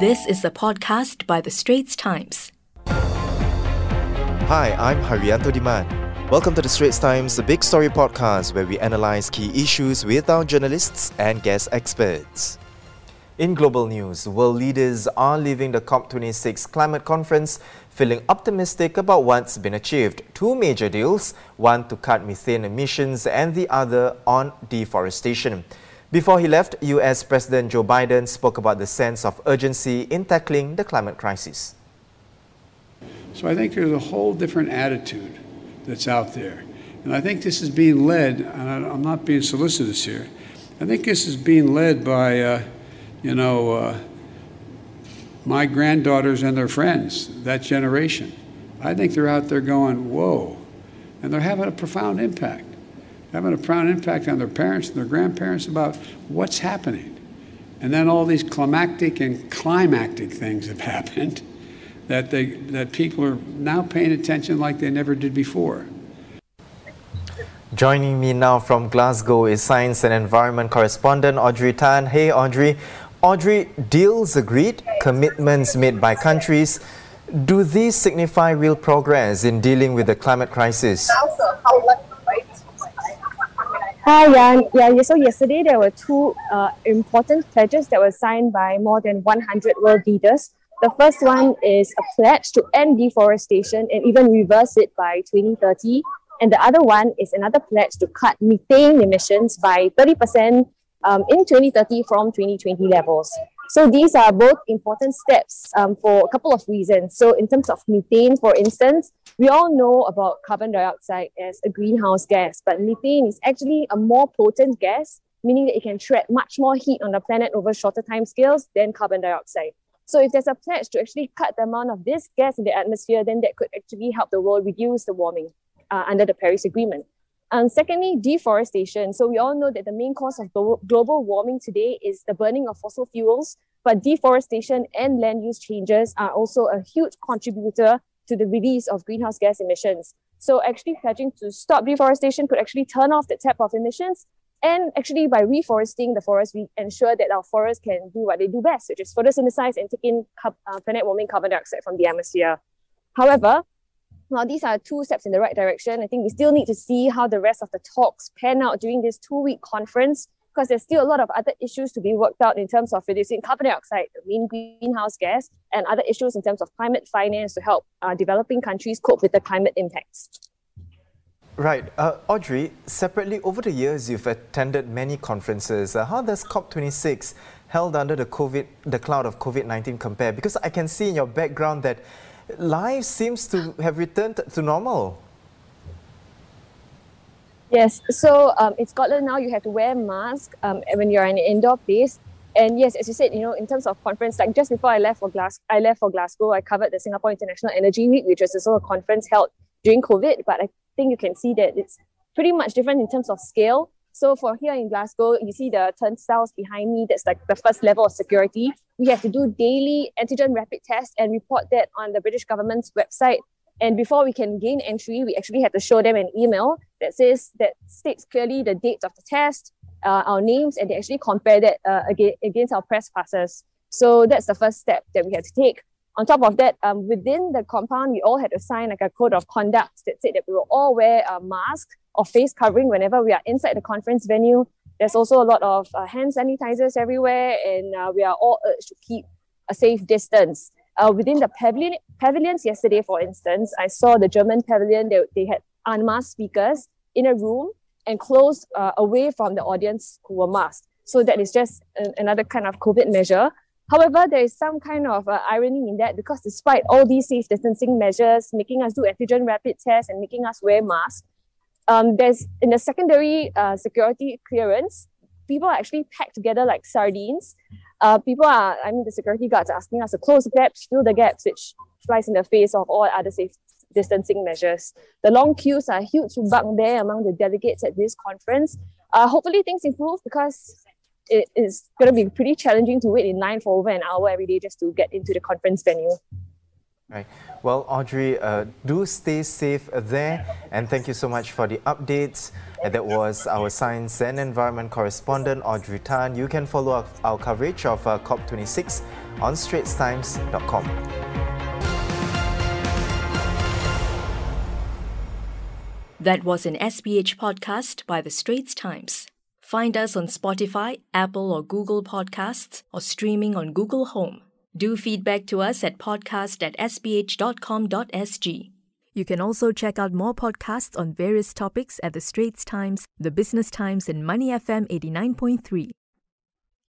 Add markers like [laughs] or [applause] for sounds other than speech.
This is a podcast by The Straits Times. Hi, I'm Hairianto Diman. Welcome to The Straits Times, the big story podcast where we analyze key issues with our journalists and guest experts. In global news, world leaders are leaving the COP26 climate conference feeling optimistic about what's been achieved. Two major deals, one to cut methane emissions and the other on deforestation. Before he left, US President Joe Biden spoke about the sense of urgency in tackling the climate crisis. So I think there's a whole different attitude that's out there. And I think this is being led, and I'm not being solicitous here, I think this is being led by, uh, you know, uh, my granddaughters and their friends, that generation. I think they're out there going, whoa, and they're having a profound impact having a profound impact on their parents and their grandparents about what's happening. And then all these climactic and climactic things have [laughs] happened that, they, that people are now paying attention like they never did before. Joining me now from Glasgow is Science and Environment correspondent Audrey Tan. Hey, Audrey. Audrey, deals agreed, commitments made by countries. Do these signify real progress in dealing with the climate crisis? Hi, Jan. Yeah, so yesterday there were two uh, important pledges that were signed by more than 100 world leaders. The first one is a pledge to end deforestation and even reverse it by 2030. And the other one is another pledge to cut methane emissions by 30% um, in 2030 from 2020 levels. So these are both important steps um, for a couple of reasons. So in terms of methane, for instance, we all know about carbon dioxide as a greenhouse gas, but methane is actually a more potent gas, meaning that it can trap much more heat on the planet over shorter time scales than carbon dioxide. So if there's a pledge to actually cut the amount of this gas in the atmosphere, then that could actually help the world reduce the warming uh, under the Paris Agreement. And secondly, deforestation. So we all know that the main cause of global warming today is the burning of fossil fuels, but deforestation and land use changes are also a huge contributor to the release of greenhouse gas emissions. So actually pledging to stop deforestation could actually turn off the tap of emissions. And actually by reforesting the forest, we ensure that our forests can do what they do best, which is photosynthesize and take in uh, planet warming carbon dioxide from the atmosphere. However, while these are two steps in the right direction, I think we still need to see how the rest of the talks pan out during this two week conference because there's still a lot of other issues to be worked out in terms of reducing carbon dioxide, main greenhouse gas, and other issues in terms of climate finance to help uh, developing countries cope with the climate impacts. Right. Uh, Audrey, separately, over the years, you've attended many conferences. Uh, how does COP26 held under the COVID, the cloud of COVID-19 compare? Because I can see in your background that life seems to have returned to normal. Yes, so um, in Scotland now you have to wear mask um, when you're in an indoor place. And yes, as you said, you know, in terms of conference, like just before I left for Glas- I left for Glasgow, I covered the Singapore International Energy Week, which was also a conference held during COVID. But I think you can see that it's pretty much different in terms of scale. So for here in Glasgow, you see the turnstiles behind me. That's like the first level of security. We have to do daily antigen rapid tests and report that on the British government's website. And before we can gain entry, we actually had to show them an email that says that states clearly the dates of the test, uh, our names, and they actually compare that uh, against our press passes. So that's the first step that we had to take. On top of that, um, within the compound, we all had to sign like a code of conduct that said that we will all wear a mask or face covering whenever we are inside the conference venue. There's also a lot of uh, hand sanitizers everywhere, and uh, we are all urged to keep a safe distance. Uh, within the pavilion, pavilions yesterday, for instance, I saw the German pavilion, they, they had unmasked speakers in a room and closed uh, away from the audience who were masked. So that is just an, another kind of COVID measure. However, there is some kind of uh, irony in that because despite all these safe distancing measures, making us do antigen rapid tests and making us wear masks, um, there's in the secondary uh, security clearance, people are actually packed together like sardines. Uh, people are, I mean, the security guards are asking us to close the gaps, fill the gaps, which flies in the face of all other safe distancing measures. The long queues are huge bug there among the delegates at this conference. Uh, hopefully things improve because it is going to be pretty challenging to wait in line for over an hour every day just to get into the conference venue. Right. Well, Audrey, uh, do stay safe there, and thank you so much for the updates. Uh, that was our science and environment correspondent, Audrey Tan. You can follow our, our coverage of uh, COP26 on straitstimes.com. That was an SPH podcast by The Straits Times. Find us on Spotify, Apple or Google Podcasts, or streaming on Google Home. Do feedback to us at podcast at sph.com.sg. You can also check out more podcasts on various topics at The Straits Times, The Business Times, and Money FM 89.3.